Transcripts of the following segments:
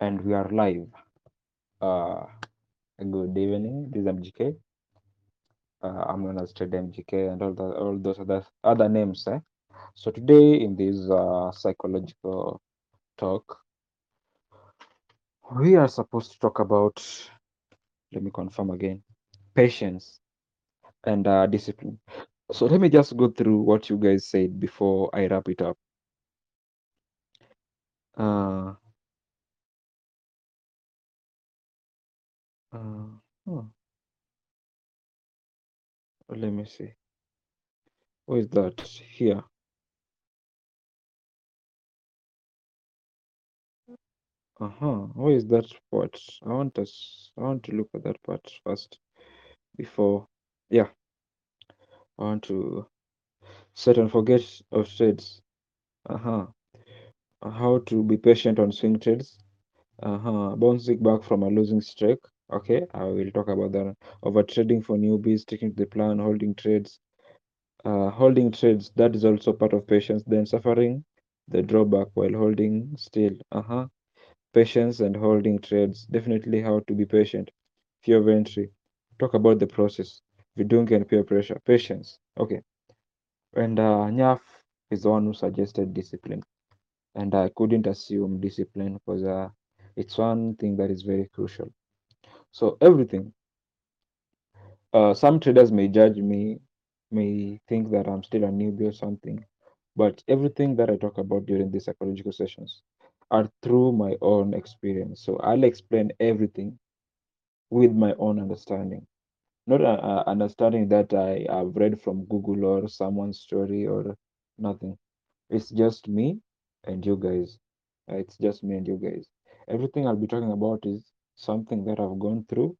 and we are live. Uh, good evening. This is MGK. Uh, I'm known as Trade MGK and all the all those other other names. Eh? So today in this uh, psychological talk, we are supposed to talk about. Let me confirm again. Patience and uh, discipline. So let me just go through what you guys said before I wrap it up. Uh, uh, oh. Let me see. Where is that? Here. Uh-huh. Where is that part? I want us I want to look at that part first before yeah. I want to set and forget of trades. Uh-huh. How to be patient on swing trades. Uh-huh. Bouncing back from a losing streak. Okay, I will talk about that. Over trading for newbies, sticking to the plan, holding trades. Uh, holding trades, that is also part of patience. Then suffering the drawback while holding still. Uh-huh. Patience and holding trades. Definitely how to be patient. Fear of entry. Talk about the process. Vidungi and peer pressure. Patience. Okay. And uh, Nyaf is the one who suggested discipline. And I couldn't assume discipline because uh, it's one thing that is very crucial. So everything. Uh, some traders may judge me, may think that I'm still a newbie or something, but everything that I talk about during these psychological sessions are through my own experience. So I'll explain everything with my own understanding, not uh, understanding that I have read from Google or someone's story or nothing. It's just me and you guys. It's just me and you guys. Everything I'll be talking about is something that I've gone through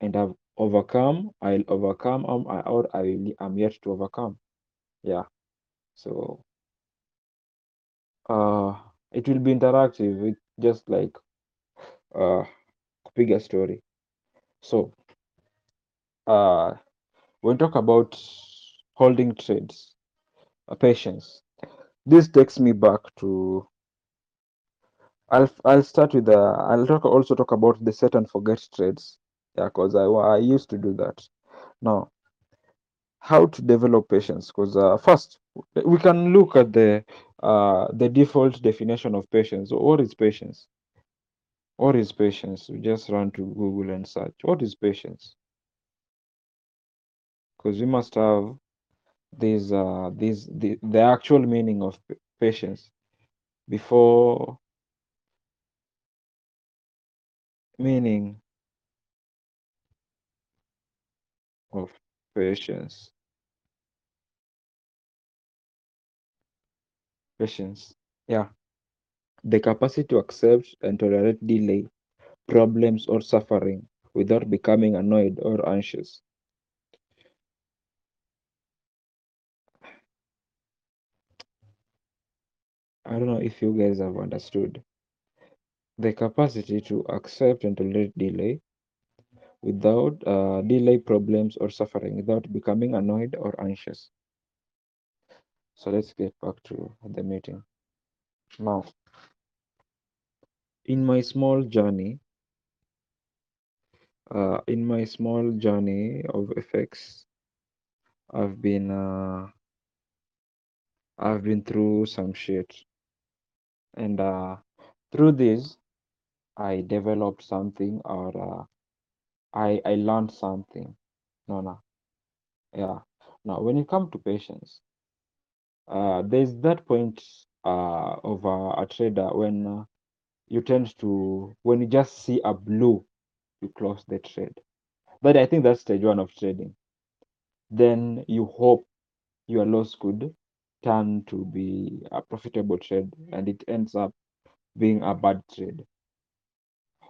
and I've overcome. I'll overcome um, I- or I I'm yet to overcome. Yeah. So uh, it will be interactive. It just like uh, bigger story. So uh, when we talk about holding trades, uh, patience. This takes me back to. I'll I'll start with the. I'll talk also talk about the set and forget trades. Yeah, because I I used to do that. Now, how to develop patience? Because uh, first we can look at the uh the default definition of patience. What is patience? What is patience? We just run to Google and search. What is patience? Because we must have these uh these the, the actual meaning of pa- patience before meaning of patience. Patience. Yeah. The capacity to accept and tolerate delay, problems, or suffering without becoming annoyed or anxious. I don't know if you guys have understood. The capacity to accept and tolerate delay without uh, delay, problems, or suffering without becoming annoyed or anxious. So let's get back to the meeting. Now, in my small journey, uh, in my small journey of FX, I've been uh, I've been through some shit, and uh, through this, I developed something or uh, I I learned something. No, no, yeah. Now, when it comes to patience, uh, there's that point uh of uh, a trader when uh, you tend to when you just see a blue, you close the trade. But I think that's stage one of trading. Then you hope your loss could turn to be a profitable trade, and it ends up being a bad trade.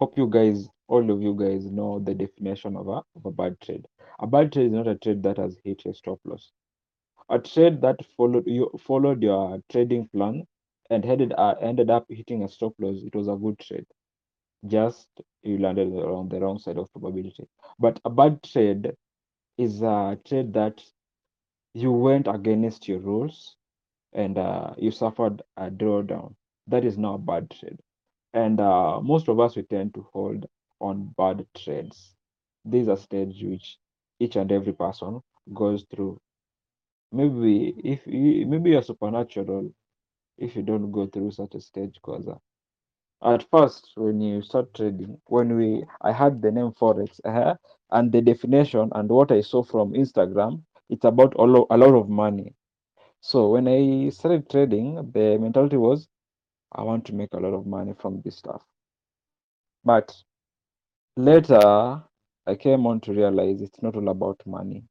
Hope you guys, all of you guys, know the definition of a of a bad trade. A bad trade is not a trade that has hit a stop loss. A trade that followed you followed your trading plan and headed uh, ended up hitting a stop loss. It was a good trade. Just you landed on the wrong side of probability. But a bad trade is a trade that you went against your rules and uh, you suffered a drawdown. That is not a bad trade. And uh, most of us we tend to hold on bad trades. These are stage which each and every person goes through. Maybe if you, maybe you're supernatural if you don't go through such a stage, because at first when you start trading, when we I had the name forex uh, and the definition and what I saw from Instagram, it's about a lot of money. So when I started trading, the mentality was I want to make a lot of money from this stuff. But later, I came on to realize it's not all about money.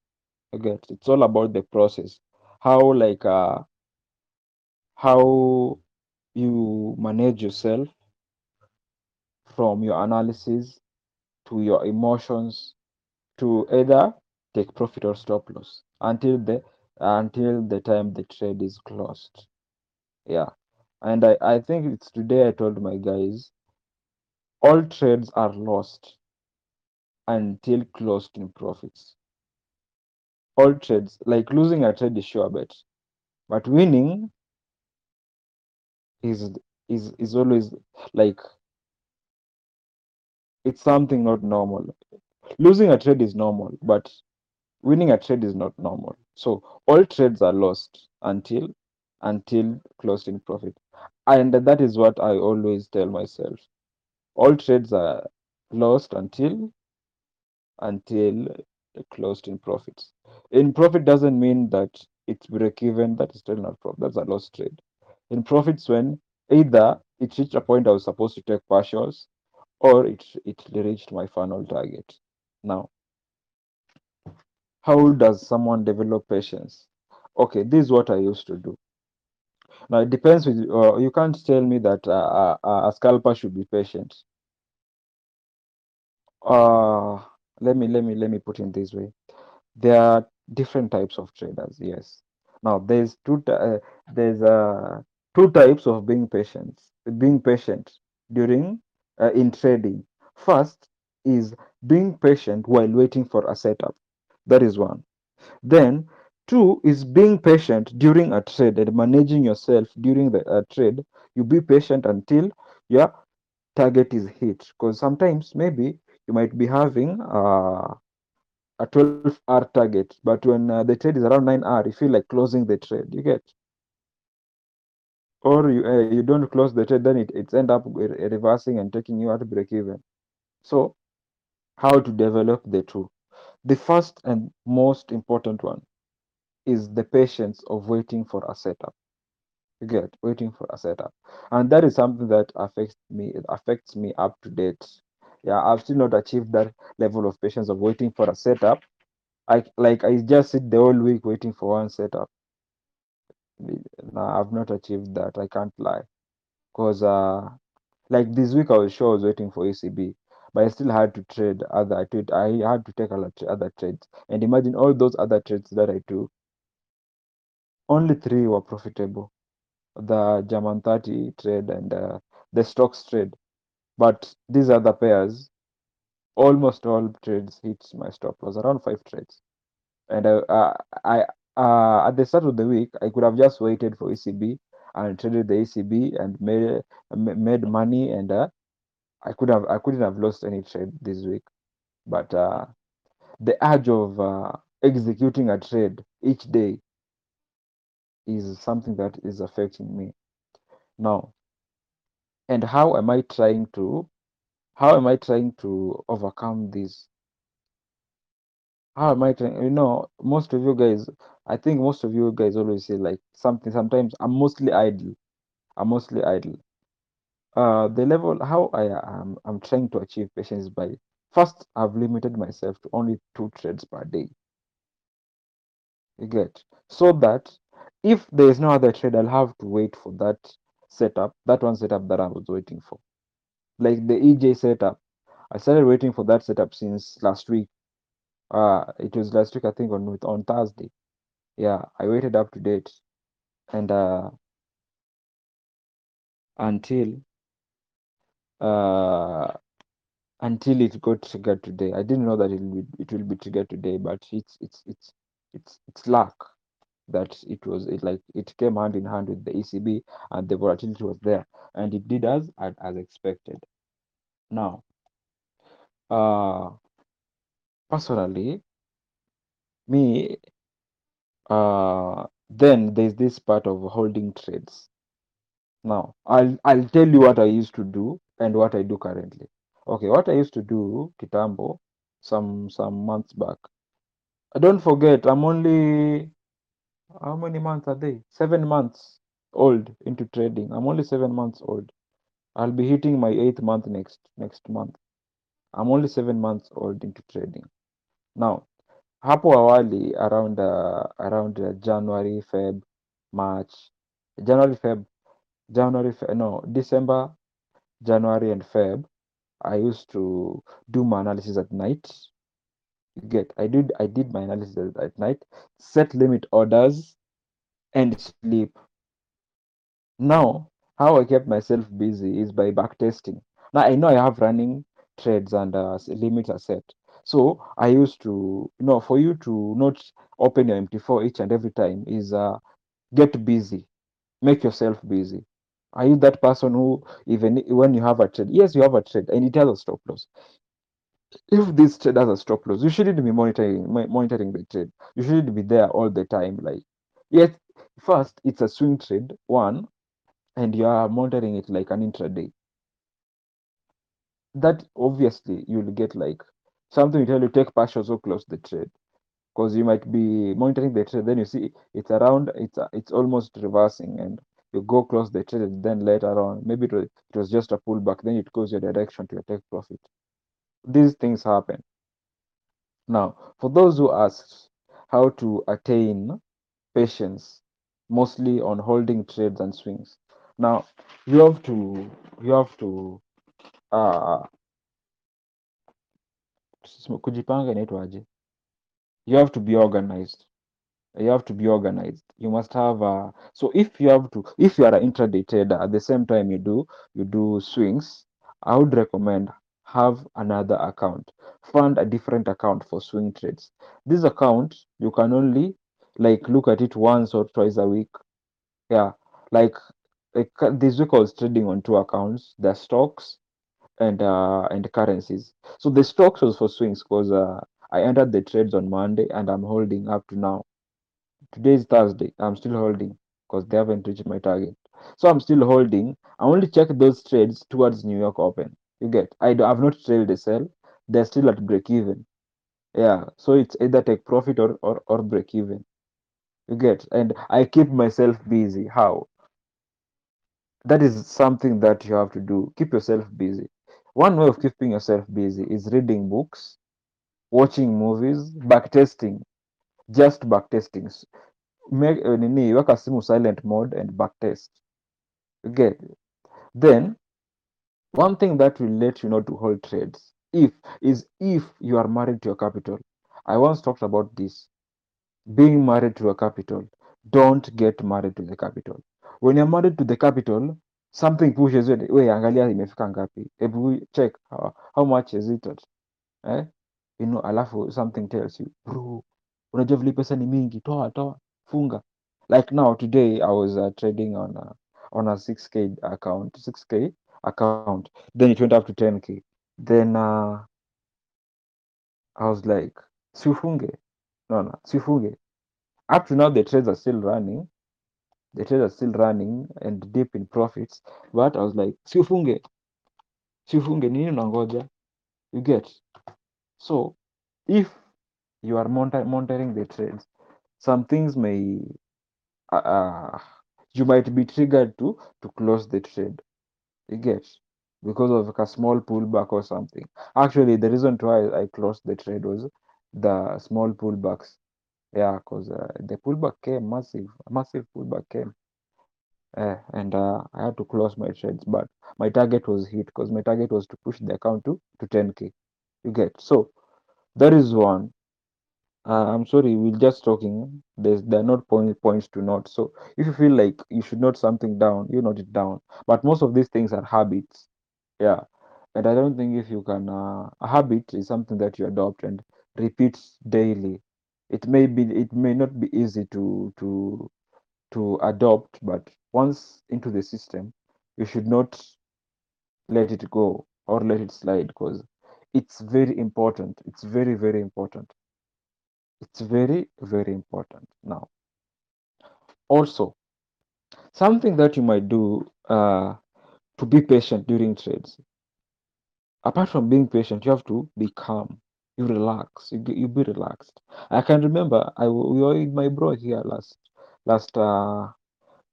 Okay, it's all about the process. How like uh how you manage yourself from your analysis to your emotions to either take profit or stop loss until the until the time the trade is closed. Yeah. And I, I think it's today I told my guys all trades are lost until closed in profits. All trades, like losing a trade is sure bet, but winning is is is always like it's something not normal. Losing a trade is normal, but winning a trade is not normal. So all trades are lost until until closed in profit. And that is what I always tell myself. All trades are lost until until closed in profits. In profit doesn't mean that it's break even, that is still not profit. That's a lost trade. In profits when either it reached a point I was supposed to take partials or it it reached my final target. Now, how does someone develop patience? Okay, this is what I used to do. Now it depends with uh, you can't tell me that uh, uh, a scalper should be patient. Uh let me let me let me put in this way. There are different types of traders. Yes. Now there's two uh, there's uh, two types of being patient. Being patient during uh, in trading. First is being patient while waiting for a setup. That is one. Then two is being patient during a trade and managing yourself during the uh, trade. You be patient until your target is hit. Because sometimes maybe you might be having uh, a 12 R target, but when uh, the trade is around 9 R, you feel like closing the trade. You get or you uh, you don't close the trade, then it it's end up reversing and taking you out break even. So, how to develop the two? The first and most important one is the patience of waiting for a setup. Get waiting for a setup, and that is something that affects me. It affects me up to date. Yeah, I've still not achieved that level of patience of waiting for a setup. I like I just sit the whole week waiting for one setup. No, I've not achieved that. I can't lie, because uh, like this week I was sure I was waiting for ECB, but I still had to trade other. I, I had to take other trades, and imagine all those other trades that I took. Only three were profitable the German 30 trade and uh, the stocks trade. But these other pairs, almost all trades hit my stop loss, around five trades. And uh, uh, I, uh, at the start of the week, I could have just waited for ECB and traded the ECB and made made money, and uh, I could have I couldn't have lost any trade this week. But uh, the urge of executing a trade each day is something that is affecting me. Now and how am i trying to how am i trying to overcome this? How am i trying you know most of you guys i think most of you guys always say like something sometimes i'm mostly idle. I'm mostly idle. Uh the level how i am i'm trying to achieve patience by first i've limited myself to only two trades per day. You get? So that if there is no other trade i'll have to wait for that setup that one setup that i was waiting for. Like the ej setup. I started waiting for that setup since last week. Uh it was last week i think on on thursday. Yeah i waited up to date. And uh until uh until it got triggered today. I didn't know that it will be, it will be triggered today but it's it's it's it's it's luck that it was it like it came hand in hand with the ECB and the volatility was there and it did as as, expected. Now, uh, personally, me, uh, then there's this part of holding trades. Now, I'll I'll tell you what I used to do and what I do currently. Okay, what I used to do, Kitambo, some some months back. I don't forget, I'm only how many months are they? Seven months old into trading. I'm only seven months old. I'll be hitting my eighth month next next month. I'm only seven months old into trading. Now, hapo awali around uh, around uh, January, Feb, March, January, Feb, January, Feb, no, December, January and Feb, I used to do my analysis at night. Get, I did, I did my analysis at, at night, set limit orders, and sleep. Now, how I kept myself busy is by back testing Now I know I have running trades and uh, limits are set. So I used to, you know, for you to not open your MT4 each and every time is uh, get busy, make yourself busy. Are you that person who, even when you have a trade, yes, you have a trade and it has a stop loss. If this trade a stop loss, you shouldn't be monitoring monitoring the trade. You shouldn't be there all the time. Like, yes, first it's a swing trade one, and you are monitoring it like an intraday. That obviously you'll get like something will tell you take partials or close the trade because you might be monitoring the trade then you see it's around it's it's almost reversing and you go close the trade and then later on maybe it was, it was just a pullback then it goes your direction to your take profit these things happen. Now for those who asked how to attain patience mostly on holding trades and swings now you have to you have to uh kujipanga you have to be organized. You have to be organized. You must have a so if you have to if you are an intraday trader at the same time you do you do swings i would recommend have another account. Fund a different account for swing trades. This account you can only like look at it once or twice a week. Yeah like like this week i was trading on two accounts the stocks and uh and currencies. So the stocks was for swings because uh i entered the trades on monday and i'm holding up to now. Today is thursday. I'm still holding because they haven't reached my target. So i'm still holding. I only check those trades towards new york open you get. I do, i've not traded a sell they're still at break even yeah. So it's either take profit or or, or break even you get. And i keep myself busy. How? That is something that you have to do. Keep yourself busy. One way of keeping yourself busy is reading books watching movies backtesting. Just backtesting. Make uh, nini weka simu silent mode and backtest. You get. Then one thing that will let you know to hold trades if is if you are married to your capital. I once talked about this. Being married to a capital don't get married to the capital. When you're married to the capital something pushes you we angalia imefika ngapi? Hebu check how, how much is it? At eh? You know alafu something tells you bro unajua vile pesa ni mingi toa toa funga. Like now today i was uh, trading on a, on a 6k account 6k account. Then it went up to 10k then uh, i was like siufunge no no siufunge up to now the trades are still running. The trades are still running and deep in profits. But i was like siufunge siufunge nini unangoja? You get? So if you are monitor- monitoring the trades some things may uh, uh, you might be triggered to to close the trade you get because of like a small pullback or something. Actually the reason why i closed the trade was the small pullbacks. Yeah because uh, the pullback came massive massive pullback came. Uh, and uh, i had to close my trades but my target was hit because my target was to push the account to to 10k you get so that is one uh, i'm sorry we're just talking. There's there are not point, points to note. So if you feel like you should note something down you note it down. But most of these things are habits. Yeah. And i don't think if you can uh, a habit is something that you adopt and repeat daily. It may be it may not be easy to to to adopt but once into the system you should not let it go or let it slide because it's very important. It's very very important it's very very important. Now also something that you might do uh, to be patient during trades. Apart from being patient you have to be calm. You relax. You, you be relaxed. I can remember i we were with my bro here last last uh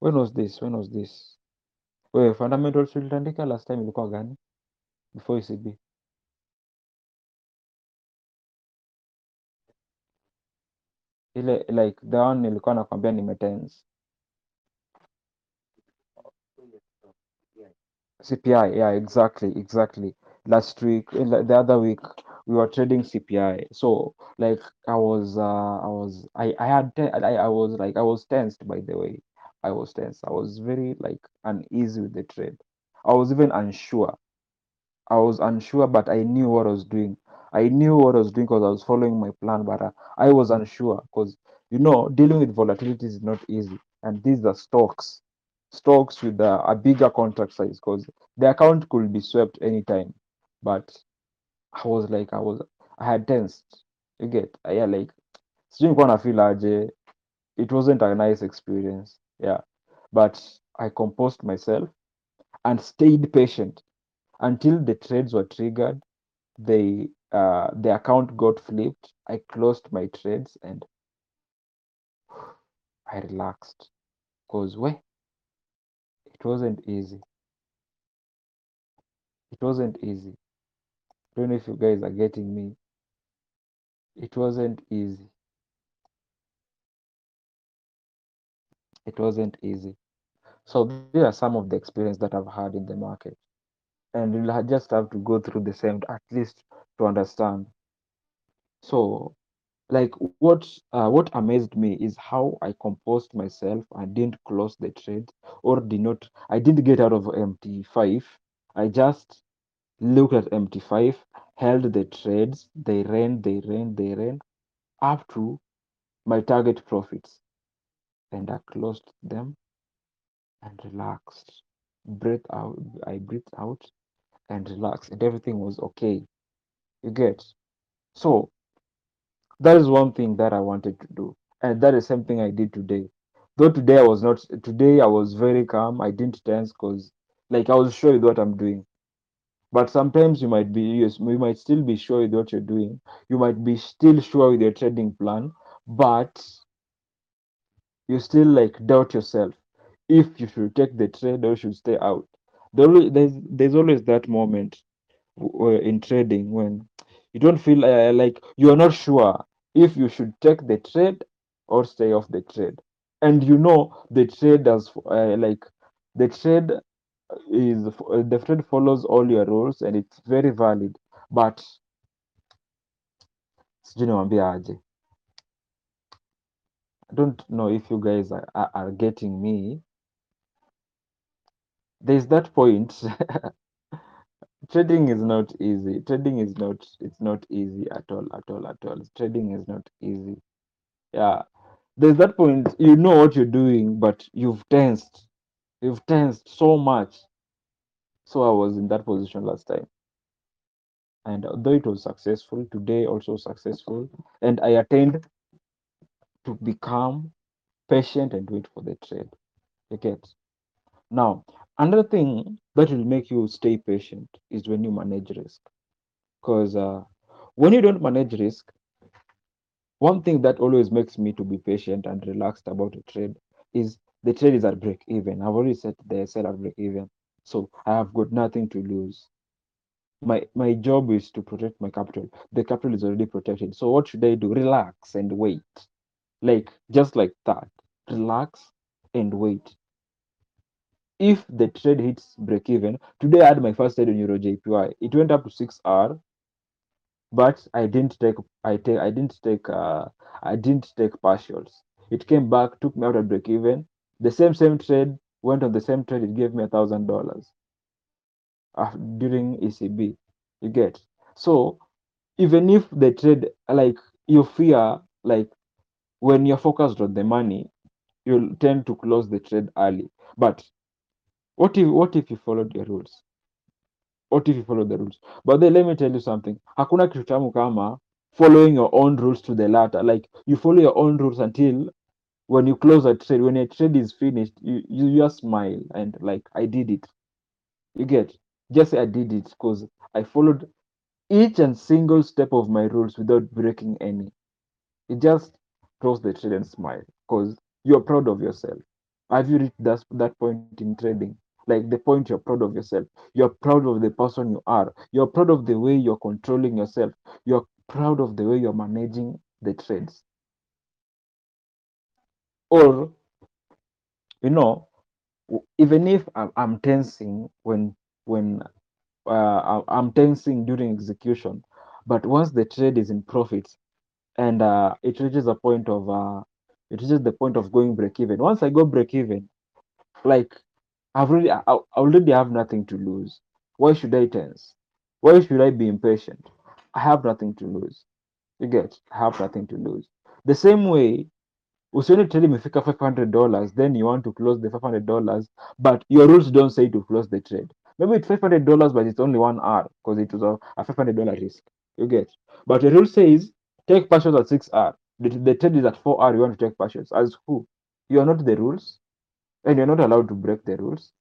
when was this? When was this? Wewe fundamentals tulitandika last time ilikuwa gani before ecb ile like the one nilikuwa nakwambia nimetense CPI, yeah, exactly, exactly. Last week, eh, the other week, we were trading CPI. So, like, I was, uh, I was, I, I had, I, I was like, I was tensed. By the way, I was tense. I was very like uneasy with the trade. I was even unsure. I was unsure, but I knew what I was doing. I knew what I was doing because I was following my plan, but uh, I was unsure because you know dealing with volatility is not easy, and these are stocks, stocks with uh, a bigger contract size because the account could be swept anytime. But I was like, I was, I had tensed. You get, yeah, like sijui nilikuwa na feel. It wasn't a nice experience, yeah, but I composed myself and stayed patient until the trades were triggered they uh the account got flipped i closed my trades and i relaxed. Because way it wasn't easy. It wasn't easy. I don't know if you guys are getting me. It wasn't easy. It wasn't easy. So these are some of the experience that i've had in the market and you'll just have to go through the same at least to understand so like what uh, what amazed me is how I composed myself. I didn't close the trade or did not. I didn't get out of MT5. I just looked at MT5, held the trades. They ran, they ran, they ran up to my target profits, and I closed them and relaxed. Breathe out. I breathed out and relaxed, and everything was okay. You get so that is one thing that I wanted to do. And that is something I did today. Though today I was not today I was very calm. I didn't tense because like I was sure with what I'm doing. But sometimes you might be yes, you might still be sure with what you're doing. You might be still sure with your trading plan, but you still like doubt yourself if you should take the trade or should stay out. There, there's there's always that moment w- in trading when you don't feel uh, like you are not sure if you should take the trade or stay off the trade. And you know the trade does uh, like the trade is uh, the trade follows all your rules and it's very valid but i don't know if you guys are, are getting me there's that point trading is not easy. Trading is not it's not easy at all at all at all. Trading is not easy. Yeah. There's that point you know what you're doing but you've tensed. You've tensed so much. So i was in that position last time. And although it was successful today also successful. And i attained to become patient and wait for the trade. Get? Now another thing that will make you stay patient is when you manage risk because uh, when you don't manage risk one thing that always makes me to be patient and relaxed about a trade is the trade is at break even. I've already set the sell at break even, so I have got nothing to lose. My my job is to protect my capital. The capital is already protected. So what should I do? Relax and wait, like just like that. Relax and wait. If the trade hits break even, today I had my first trade on Euro JPY. It went up to six R but I didn't take I take I didn't take uh I didn't take partials. It came back, took me out at break even. The same same trade went on the same trade. It gave me a thousand dollars during ECB. You get so even if the trade like you fear like when you're focused on the money, you'll tend to close the trade early. But what if what if you followed your rules? What if you follow the rules? But then let me tell you something. Hakuna kitu kama following your own rules to the latter. Like you follow your own rules until when you close a trade, when a trade is finished, you, you just smile and like I did it. You get just I did it because I followed each and single step of my rules without breaking any. You just close the trade and smile because you're proud of yourself. Have you reached that, that point in trading? Like the point you're proud of yourself. You're proud of the person you are. You're proud of the way you're controlling yourself. You're proud of the way you're managing the trades. Or, you know, even if I'm, tensing when when uh, I'm tensing during execution, but once the trade is in profit and uh, it reaches a point of uh, it reaches the point of going break even. Once I go break even, like I've already I, I already have nothing to lose. Why should I tense? Why should I be impatient? I have nothing to lose. You get? I have nothing to lose. The same way, usione trade imefika $500 then you want to close the $500 but your rules don't say to close the trade maybe it's $500 but it's only one R because it was a, a $500 risk you get but the rule says take partials at 6 R the, the trade is at 4 R you want to take partials as who you are not the rules and you're not allowed to break the rules?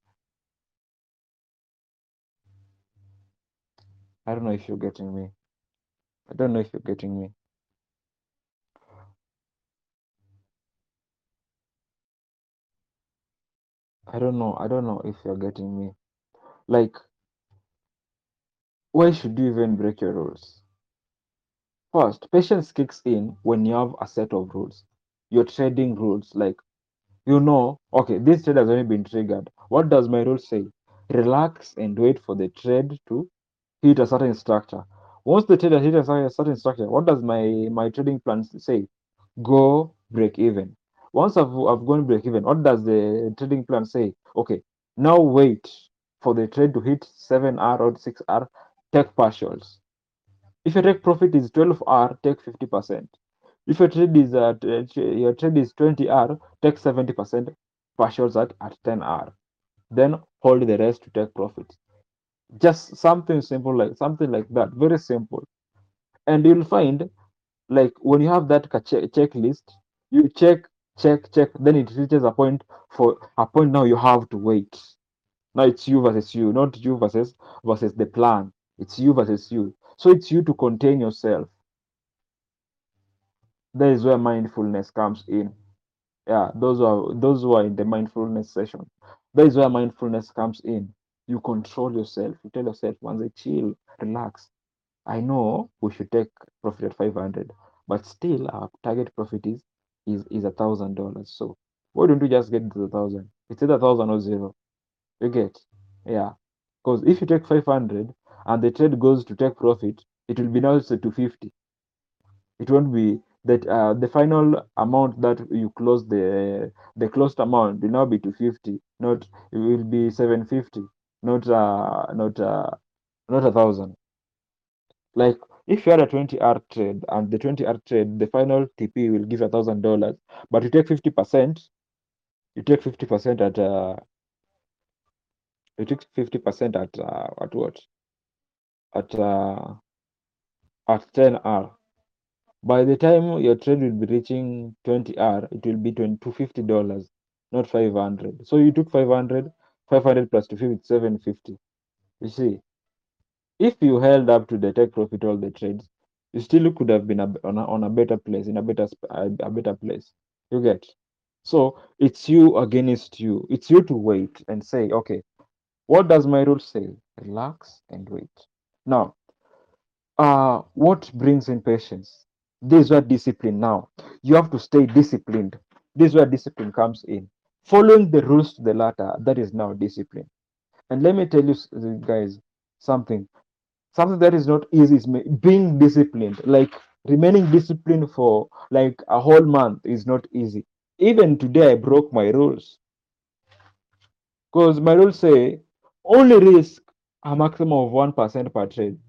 I don't know if you're getting me. I don't know if you're getting me. I don't know. I don't know if you're getting me. Like why should you even break your rules? First, patience kicks in when you have a set of rules. You're trading rules, like you know, okay, this trade has already been triggered. What does my rule say? Relax and wait for the trade to hit a certain structure. Once the trade has hit a certain structure, what does my my trading plan say? Go break even. Once I've, I've gone break even, what does the trading plan say? Okay, now wait for the trade to hit 7R or 6R, take partials. If your take profit is 12 R, take 50%. If your trade is at uh, your trade is 20 R, take 70% partials at, at 10 R. Then hold the rest to take profit. Just something simple like something like that. Very simple. And you'll find like when you have that che- checklist, you check, check, check, then it reaches a point for a point now you have to wait. Now it's you versus you, not you versus versus the plan. It's you versus you. So it's you to contain yourself. That is where mindfulness comes in. Yeah, those are those who are in the mindfulness session. That is where mindfulness comes in. You control yourself. You tell yourself, once I chill, relax. I know we should take profit at 500, but still our target profit is is is a thousand dollars. So why don't you just get to the thousand? It's either a thousand or zero. You get? Yeah. Because if you take 500 and the trade goes to take profit, it will be now to 250. It won't be that uh, the final amount that you close the the closed amount will now be 250. Not it will be 750. Not uh not uh not a thousand. Like if you had a 20 R trade and the 20 R trade, the final TP will give a thousand dollars, but you take 50 percent. You take 50 percent at uh you take 50 percent at uh, at what at uh, at 10 R. By the time your trade will be reaching 20 R, it will be $250, not 500. So you took 500, 500 plus 250, 750. You see, if you held up to the take profit all the trades, you still could have been on, a, on a better place, in a better a better place. You get. So it's you against you. It's you to wait and say, okay, what does my rule say? Relax and wait. Now, uh, what brings in patience? This is where discipline now. You have to stay disciplined. This is where discipline comes in. Following the rules to the latter, that is now discipline. And let me tell you uh, guys something. Something that is not easy is being disciplined. Like remaining disciplined for like a whole month is not easy. Even today, I broke my rules. Because my rules say only risk a maximum of 1% per trade.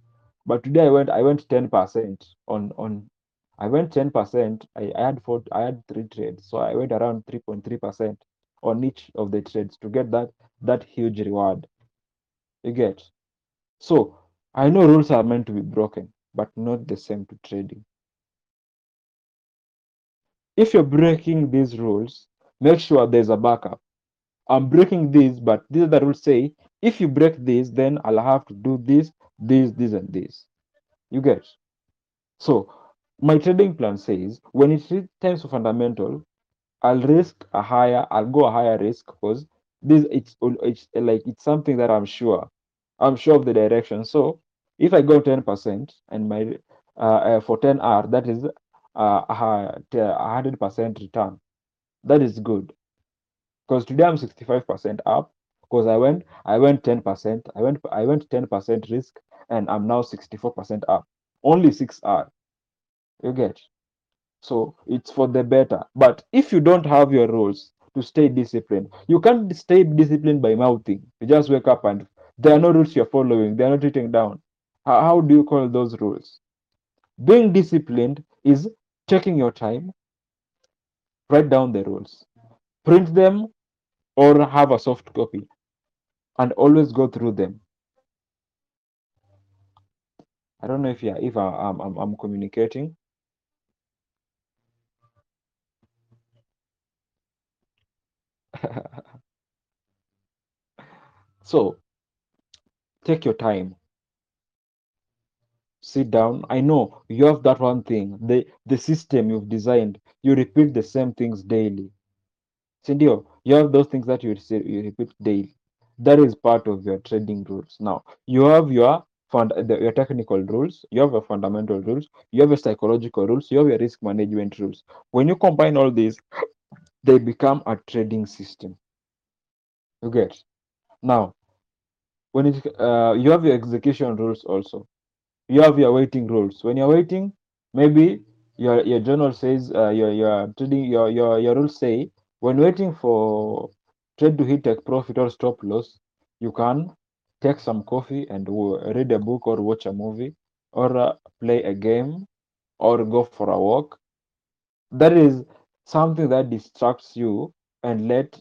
But today I went I went 10% on on I went 10%. I, I had four, I had three trades. So I went around 3.3% on each of the trades to get that that huge reward. You get? So I know rules are meant to be broken, but not the same to trading. If you're breaking these rules, make sure there's a backup. I'm breaking these, but these are the rules say if you break this, then I'll have to do this, this, this, and this. You get? So my trading plan says when it times to fundamental, I'll risk a higher, I'll go a higher risk because this it's it's like it's something that I'm sure. I'm sure of the direction. So if I go 10% and my uh, uh, for 10R, that is uh, a 100% return. That is good. Because today I'm 65% up because I went I went 10%. I went I went 10% risk and I'm now 64% up. Only 6R. You get? So it's for the better. But if you don't have your rules to stay disciplined, you can't stay disciplined by mouthing. You just wake up and there are no rules you're following, they are not written down. How, how do you call those rules? Being disciplined is taking your time, write down the rules, print them, or have a soft copy, and always go through them. I don't know if yeah, if I, am I'm, I'm communicating. So take your time. Sit down. I know you have that one thing the the system you've designed you repeat the same things daily. Sindio you have those things that you, you repeat daily. That is part of your trading rules. Now you have your fund the, your technical rules you have your fundamental rules you have your psychological rules you have your risk management rules. When you combine all these they become a trading system. You get? Now when it uh, you have your execution rules also. You have your waiting rules. When you're waiting maybe your your journal says uh, your your trading your your your rules say when waiting for trade to hit take profit or stop loss you can take some coffee and read a book or watch a movie or uh, play a game or go for a walk. That is something that distracts you and let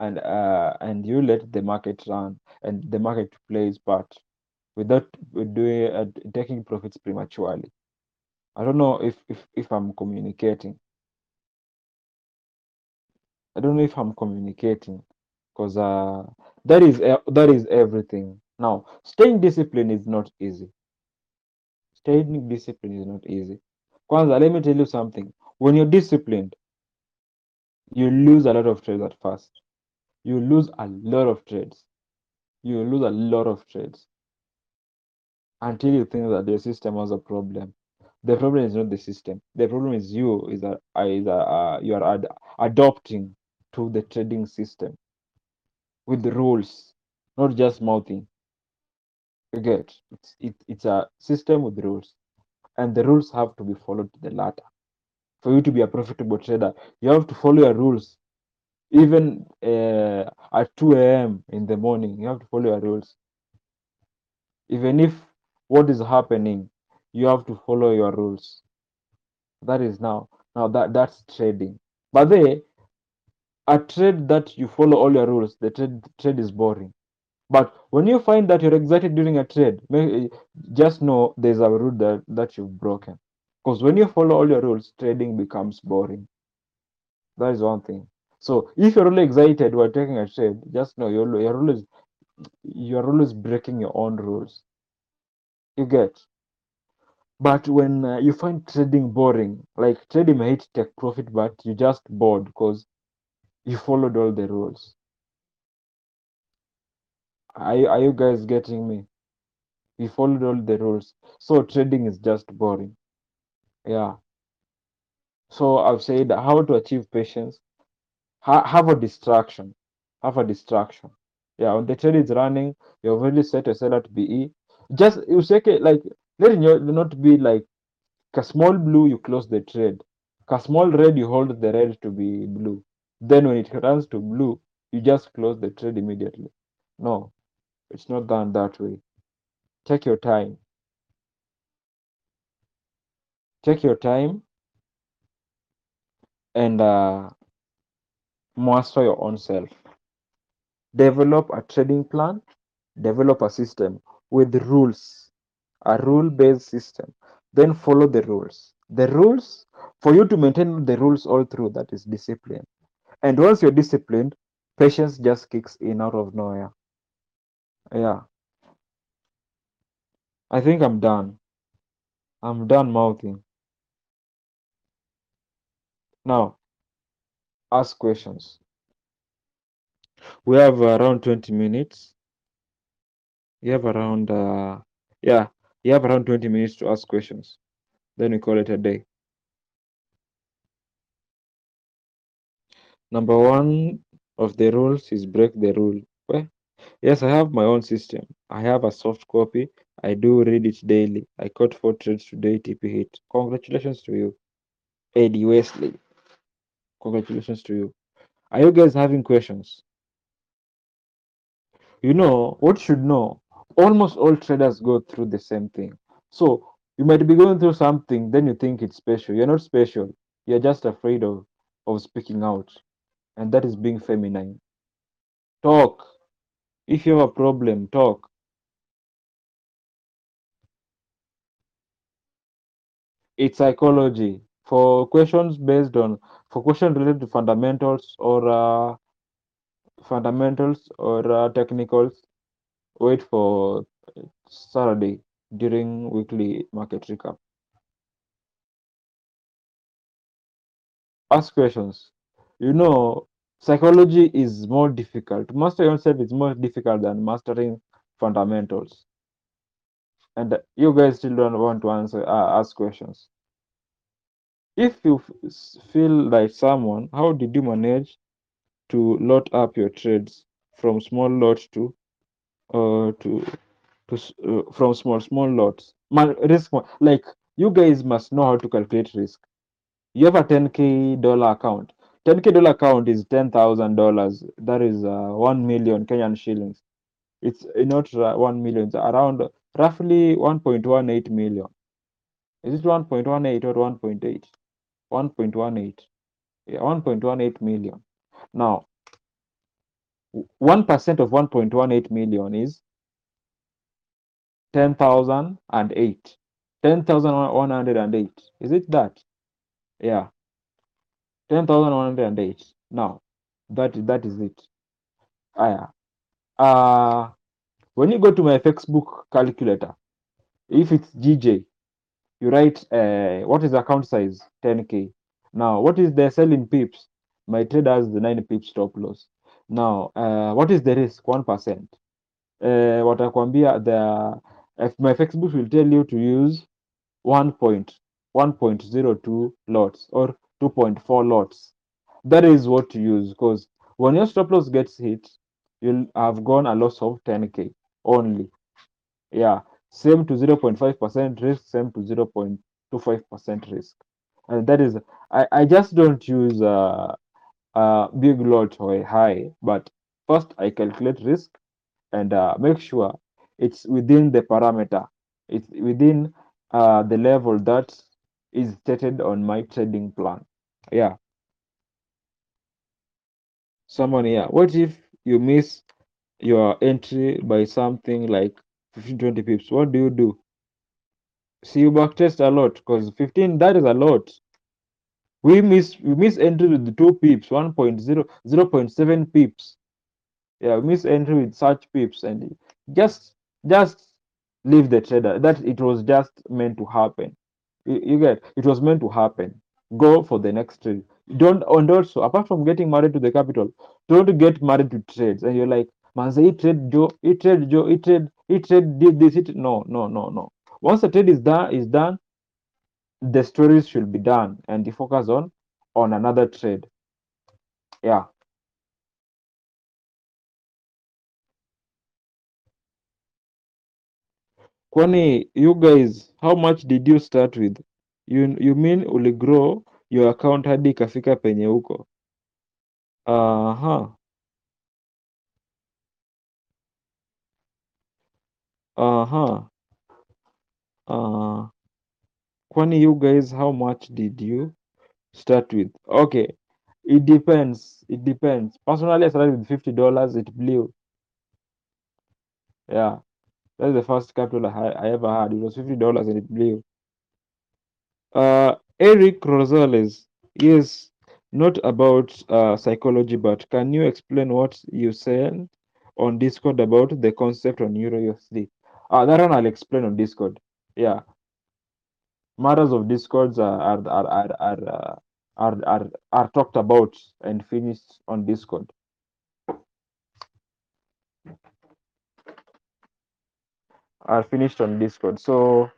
and uh, and you let the market run and the market play its part without doing uh, taking profits prematurely. I don't know if if if I'm communicating. I don't know if I'm communicating because uh, that is uh, that is everything. Now, staying disciplined is not easy. Staying disciplined is not easy. Kwanza, let me tell you something. When you're disciplined, you lose a lot of trades at first. You lose a lot of trades. You lose a lot of trades until you think that the system has a problem. The problem is not the system. The problem is you. Is that is uh, you are ad adopting to the trading system with the rules, not just mouthing. You get it's it, it's a system with rules, and the rules have to be followed to the latter. For you to be a profitable trader, you have to follow your rules. Even uh, at 2 a.m. in the morning, you have to follow your rules. Even if what is happening, you have to follow your rules. That is now now that that's trading. But they a trade that you follow all your rules, the trade trade is boring. But when you find that you're excited during a trade, just know there's a rule that, that you've broken. Because when you follow all your rules, trading becomes boring. That is one thing. So if you're really excited while taking a trade, just know your your rule is you're always breaking your own rules. You get. But when uh, you find trading boring, like trading might take profit, but you just bored because you followed all the rules. Are, are you guys getting me? We followed all the rules. So trading is just boring. Yeah. So I've said how to achieve patience. Ha have a distraction. Have a distraction. Yeah, when the trade is running, you've already set a seller to BE. Just you take like let it not be like a small blue, you close the trade. A small red, you hold the red to be blue. Then when it runs to blue, you just close the trade immediately. No, it's not done that way. Take your time. Take your time and uh, master your own self. Develop a trading plan, develop a system with rules, a rule based system. Then follow the rules. The rules, for you to maintain the rules all through, that is discipline. And once you're disciplined, patience just kicks in out of nowhere. Yeah. I think I'm done. I'm done mouthing. Now, ask questions. We have around 20 minutes. You have around, uh, yeah, you have around 20 minutes to ask questions. Then we call it a day. Number one of the rules is break the rule. Well, yes, I have my own system. I have a soft copy. I do read it daily. I caught four trades today, TP hit. Congratulations to you, Eddie Wesley. Congratulations to you. Are you guys having questions? You know, what should know, almost all traders go through the same thing. So you might be going through something, then you think it's special. You're not special. You're just afraid of, of speaking out. And that is being feminine. Talk. If you have a problem, talk. It's psychology. For questions based on, for questions related to fundamentals or uh, fundamentals or uh, technicals, wait for Saturday during weekly market recap. Ask questions. You know, psychology is more difficult. Master yourself is more difficult than mastering fundamentals. And you guys still don't want to answer, uh, ask questions. If you feel like someone, how did you manage to lot up your trades from small lots to uh to to uh, from small small lots? Man, risk like you guys must know how to calculate risk. You have a 10k dollar account. 10k dollar account is ten thousand dollars. That is uh, one million Kenyan shillings. It's not uh, one million. It's around roughly 1.18 million. Is it 1.18 or 1.8? 1.18. Yeah, 1.18 million. Now, 1% of 1.18 million is 10,008. 10,108. Is it that? Yeah. 10,108. Now, that that is it. Aya. Uh, when you go to Myfxbook calculator, if it's GJ, you write uh, what is account size 10k. Now, what is the selling pips? My trade has the 9 pips stop loss. Now, uh, what is the risk? 1%. Uh, watakwambia the if Myfxbook will tell you to use 1.1.02 lots or 2.4 lots. That is what to use because when your stop loss gets hit, you'll have gone a loss of 10k only. Yeah, same to 0.5% risk, same to 0.25% risk. And that is, I, I just don't use a, a big lot or a high, but first I calculate risk and uh, make sure it's within the parameter, it's within uh, the level that is stated on my trading plan. Yeah. Someone, here, What if you miss your entry by something like 15, 20 pips? What do you do? See, you backtest a lot because 15, that is a lot. We miss we miss entry with two pips, 1.0, 0 0.7 pips. Yeah, we miss entry with such pips and just just leave the trader. That it was just meant to happen. You, you get it was meant to happen. Go for the next trade. Don't and also apart from getting married to the capital, don't get married to trades. And you're like, man, say trade Joe, he trade Joe, he trade, he trade did this, it no, no, no, no. Once the trade is done, is done, the stories should be done and you focus on on another trade. Yeah. Kwani you guys, how much did you start with? You, you mean uligrow your account hadi ikafika penye huko? Aha. Aha. Uh, kwani you guys, how much did you start with? Okay, it depends. It depends. Personally, I started with fifty dollars. It blew. Yeah, that's the first capital I, I ever had. It was fifty dollars and it blew. Uh, Eric Rosales, yes, not about uh, psychology, but can you explain what you said on Discord about the concept on EuroUSD? Uh, that one I'll explain on Discord. Yeah, matters of Discords are are are are are, uh, are, are, are talked about and finished on Discord. Are finished on Discord. So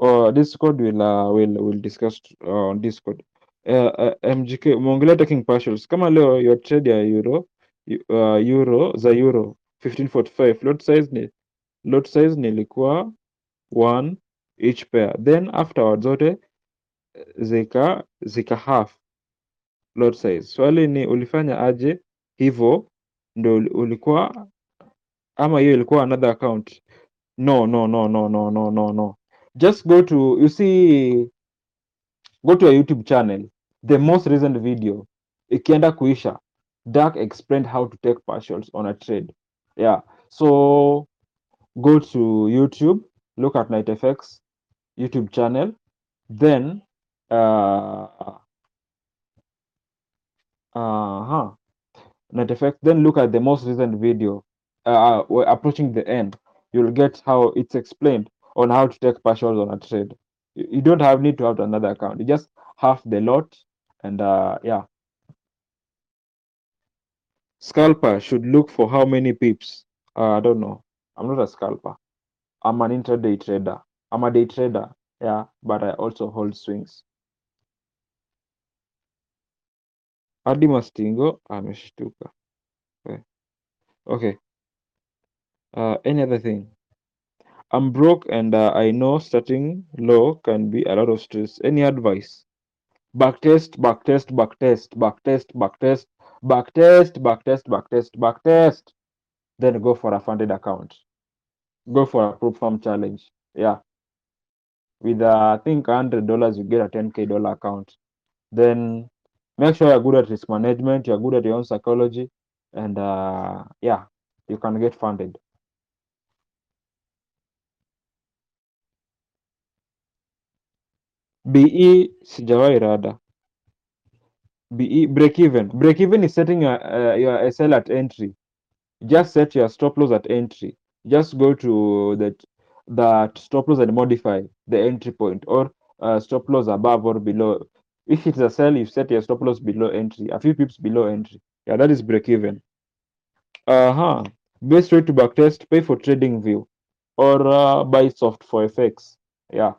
uh, Discord will uh, will will discuss uh, on Discord. Uh, uh, MGK umeongelea taking partials kama leo your trade ya euro uh, euro za euro 1545 lot size ni lot size nilikuwa 1 each pair. Then afterwards zote zika zika half lot size. Swali ni ulifanya aje hivyo ndo ulikuwa ama hiyo ilikuwa another account? No no no no no no no no. Just go to you see go to a youtube channel. The most recent video ikienda kuisha dark explained how to take partials on a trade yeah. So go to youtube look at nightfx youtube channel then uh uh-huh nightfx then look at the most recent video uh we're approaching the end. You'll get how it's explained on how to take partials on a trade you, don't have need to have another account. You just half the lot and uh yeah scalper should look for how many pips uh, i don't know. I'm not a scalper. I'm an intraday trader. I'm a day trader yeah but i also hold swings. Hadi mastingo ameshtuka okay, okay. Uh, any other thing? I'm broke and uh, i know starting low can be a lot of stress. Any advice? Backtest backtest backtest backtest backtest backtest backtest back test. then go for a funded account. Go for a prop firm challenge. Yeah. With uh, i think hundred dollars you get a 10k dollar account. Then make sure you're good at risk management you're good at your own psychology and uh, yeah you can get funded. Be sijawahi rada be break even. Break even is setting your, uh, your sl at entry. Just set your stop loss at entry. Just go to that that stop loss and modify the entry point or uh, stop loss above or below. If it's a sell you set your stop loss below entry a few pips below entry. Yeah that is break even. Uh-huh. Best way to backtest pay for TradingView or uh, buy Soft4FX yeah.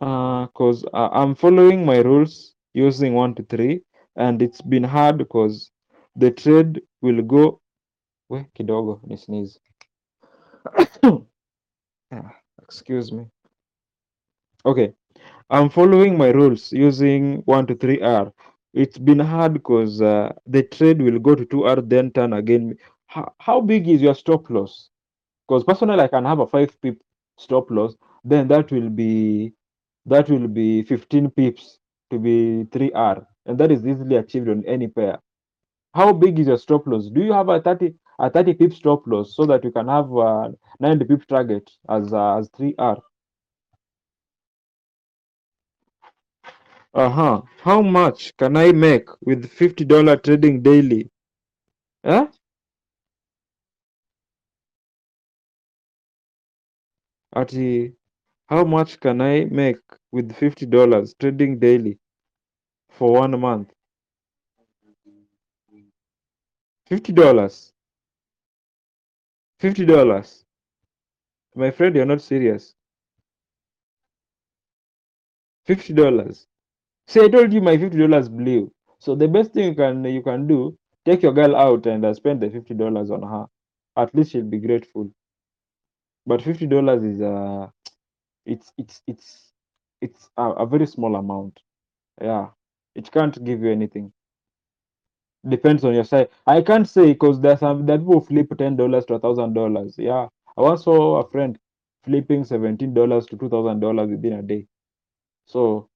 Uh because uh, i'm following my rules using one to three and it's been hard because the trade will go we kidogo ni sneeze. Excuse me. Okay i'm following my rules using one to three r. It's been hard because uh, the trade will go to 2r then turn again. How, how big is your stop loss? Because personally i can have a 5 pip stop loss then that will be that will be 15 pips to be 3r and that is easily achieved on any pair. How big is your stop loss? Do you have a 30 a 30 pip stop loss so that you can have a 90 pip target as uh, as 3r uh-huh. How much can i make with 50 dollar trading daily? Eh? ati how much can i make with 50 dollars trading daily for one month? 50 dollars. 50 dollars. My friend you're not serious. 50 dollars. See i told you my 50 dollars blew. So the best thing you can you can do take your girl out and uh, spend the 50 dollars on her. At least she'll be grateful. But 50 dollars is uh it's it's it's it's a, a very small amount. Yeah. It can't give you anything. Depends on your side i can't say because there's some that people flip 10 dollars to a thousand dollars. Yeah. I once saw a friend flipping 17 dollars to two thousand dollars within a day. So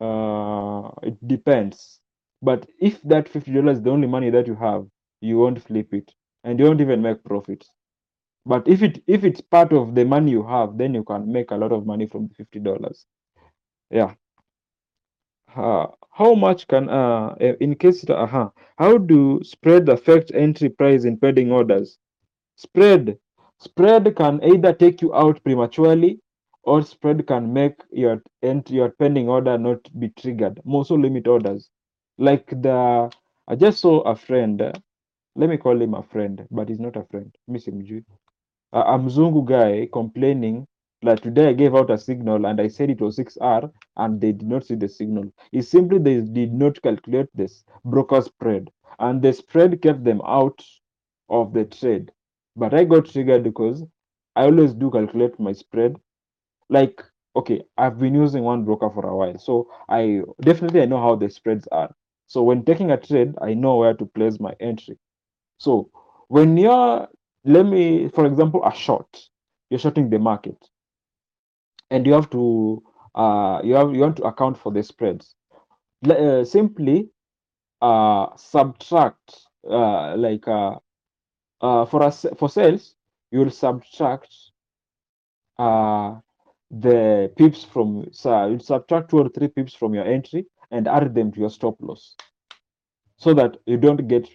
uh, it depends. But if that fifty dollars is the only money that you have, you won't flip it, and you won't even make profit. But if it if it's part of the money you have, then you can make a lot of money from fifty dollars. Yeah. Uh, how much can uh in case uh -huh, how do spread affect entry price in pending orders? Spread spread can either take you out prematurely or spread can make your entry your pending order not be triggered. Also limit orders. Like the I just saw a friend. let me call him a friend, but he's not a friend. Miss him, a, mzungu guy complaining that today I gave out a signal and I said it was 6R and they did not see the signal. It's simply they did not calculate this broker spread and the spread kept them out of the trade. But I got triggered because I always do calculate my spread. Like, okay, I've been using one broker for a while. So I definitely I know how the spreads are. So when taking a trade, I know where to place my entry. So when you're let me, for example, a short, you're shorting the market, and you have to uh, you have you want to account for the spreads. Uh, simply uh, subtract uh, like uh, uh, for us for sales, you will subtract the pips from so you subtract two or three pips from your entry and add them to your stop loss, so that you don't get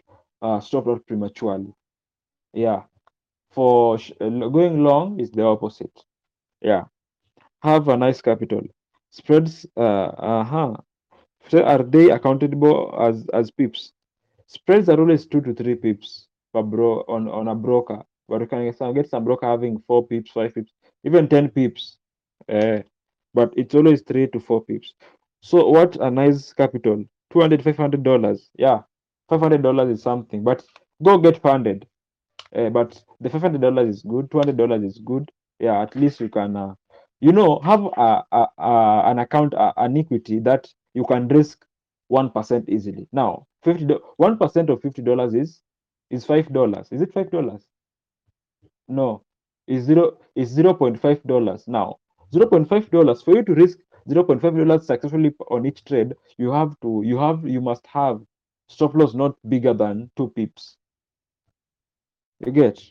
stop loss prematurely. Yeah for uh, going long is the opposite. Yeah. Have a nice capital. Spreads, uh, uh-huh. Are they accountable as, as pips? Spreads are always two to three pips per bro on, on a broker. But you can get some, get some broker having four pips, five pips, even 10 pips. Uh, but it's always three to four pips. So what a nice capital. 200 $500. Yeah. $500 is something, but go get funded. Uh, but the five hundred dollars is good. Two hundred dollars is good. Yeah, at least you can, uh, you know, have a, a, a an account, a, an equity that you can risk one percent easily. Now, fifty one percent of fifty dollars is is five dollars. Is it five dollars? No, is zero is zero point five dollars. Now, zero point five dollars for you to risk zero point five dollars successfully on each trade, you have to you have you must have stop loss not bigger than two pips. You get?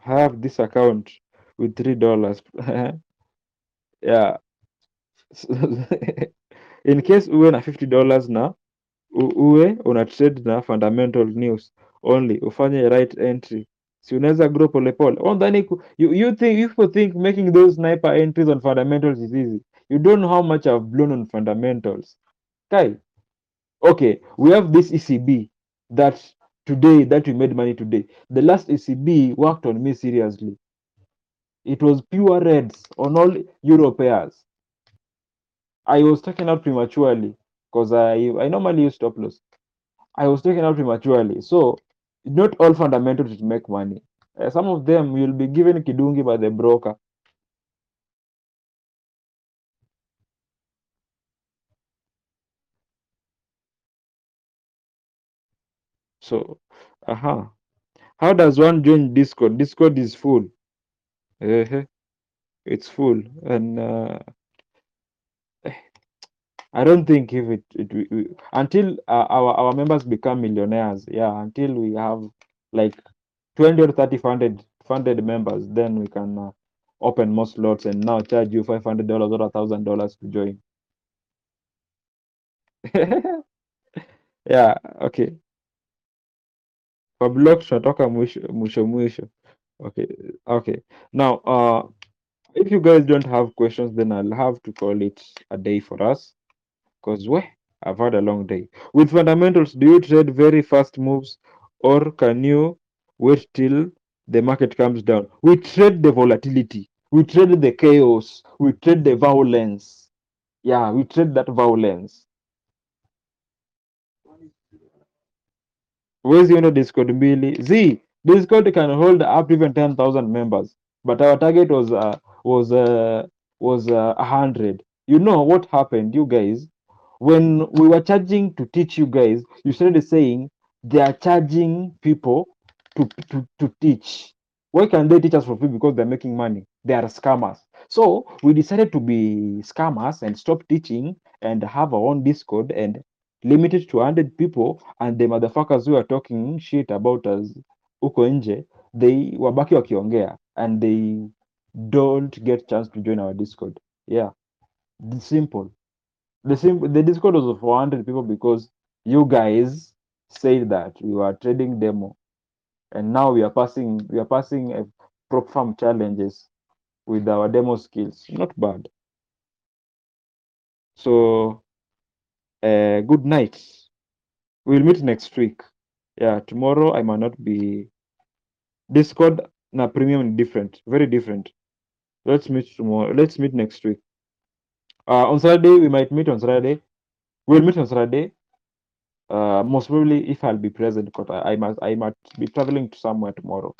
Have this account with three dollars. yeah. In case uwe na 50 dollars na uwe una trade na fundamental news only ufanye right entry si unaweza grow polepole ondhani oh, you, you think if you think making those sniper entries on fundamentals is easy you don't know how much i've blown on fundamentals kai okay we have this ecb that today that we made money today. The last ECB worked on me seriously. It was pure reds on all euro pairs. I was taken out prematurely because I I normally use stop loss. I was taken out prematurely. So not all fundamentals make money. Uh, some of them will be given kidungi by the broker. So, aha. Uh -huh. How does one join Discord? Discord is full. Uh -huh. It's full, and uh, I don't think if it, it we, until uh, our our members become millionaires, yeah, until we have like twenty or thirty funded funded members, then we can uh, open more slots and now charge you five hundred dollars or a thousand dollars to join. yeah, okay. Kwa block tunatoka mwisho mwisho mwisho. Okay, okay. Now, uh, if you guys don't have questions, then I'll have to call it a day for us, because we I've had a long day. With fundamentals, do you trade very fast moves, or can you wait till the market comes down? We trade the volatility. We trade the chaos. We trade the violence. Yeah, we trade that violence. Huwezi enda discord mbili. Z discord can hold up even 10000 members but our target was uh, was uh, was uh, 100 you know what happened you guys? When we were charging to teach you guys you started saying they are charging people to, to, to teach. Why can they teach us for free? Because they're making money. They are scammers. So we decided to be scammers and stop teaching and have our own Discord and limit it to 100 people. And the motherfuckers who are talking shit about us huko nje, they wabaki wakiongea and they don't get chance to join our Discord. Yeah, the simple. The sim- the Discord was for 100 people because you guys said that we were trading demo, and now we are passing we are passing a prop firm challenges with our demo skills. Not bad. So, uh, good night. We'll meet next week. Yeah, tomorrow I might not be. Discord na premium different, very different. Let's meet tomorrow. Let's meet next week. Uh, on Saturday we might meet on Saturday. We'll meet on Saturday. Uh, most probably if I'll be present, because I, I must I might be traveling to somewhere tomorrow.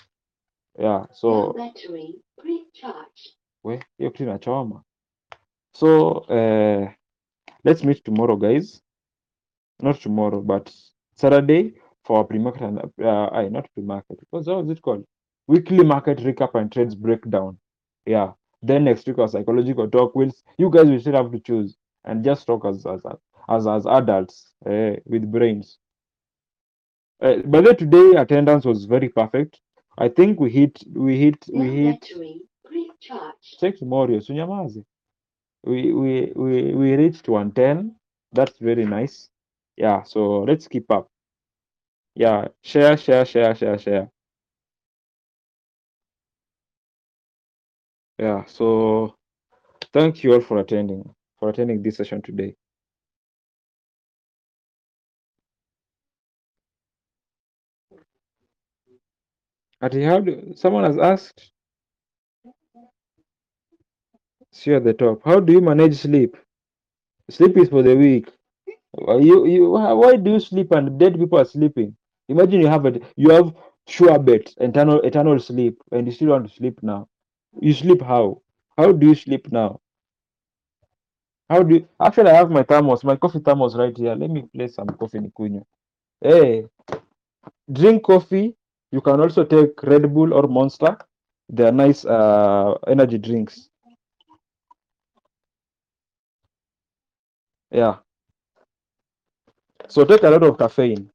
Yeah, so battery pre-charged. we hiyo kitu inachoma. So uh, let's meet tomorrow, guys. Not tomorrow, but Saturday for our pre-market and uh, I not pre-market. What's how is it called? Weekly market recap and trades breakdown. Yeah. Then next week our psychological talk. Will you guys will still have to choose and just talk as as as as adults uh, with brains. Uh, but then today attendance was very perfect. I think we hit we hit we hit check tomorrow sunyamazi we we we we reached 110 that's very nice. Yeah so let's keep up. Yeah share share share share share. Yeah so thank you all for attending for attending this session today. Ati how do someone has asked see at the top how do you manage sleep? Sleep is for the weak. You you why do you sleep and dead people are sleeping? Imagine you have a you have sure bet eternal eternal sleep and you still want to sleep now. You sleep how? How do you sleep now? How do you actually i have my thermos. My coffee thermos right here. Let me place some coffee nikunywe hey drink coffee. You can also take red bull or monster. They are nice uh energy drinks yeah. So take a lot of caffeine.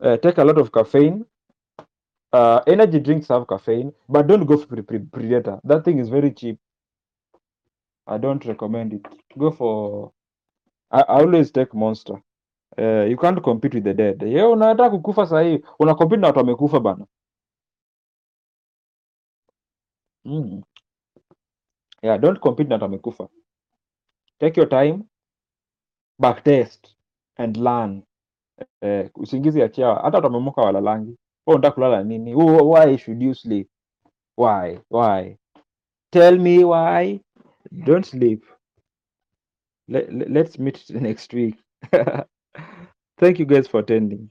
Uh, take a lot of caffeine. Uh energy drinks have caffeine but don't go for pre- pre- predator. That thing is very cheap. I don't recommend it. Go for i, I always take monster. Uh, you can't compete with the dead. Ye unataka kukufa sahii. Una compete na watu wamekufa bana. Mm. yeah don't compete na watu wamekufa. Take your time back test and learn eh, usingizi achia hata watu wamemoka walalangi. Wewe unataka kulala nini? Why should you sleep? Why? Why? Tell me why. Don't sleep. Let, let's meet next week. Thank you guys for attending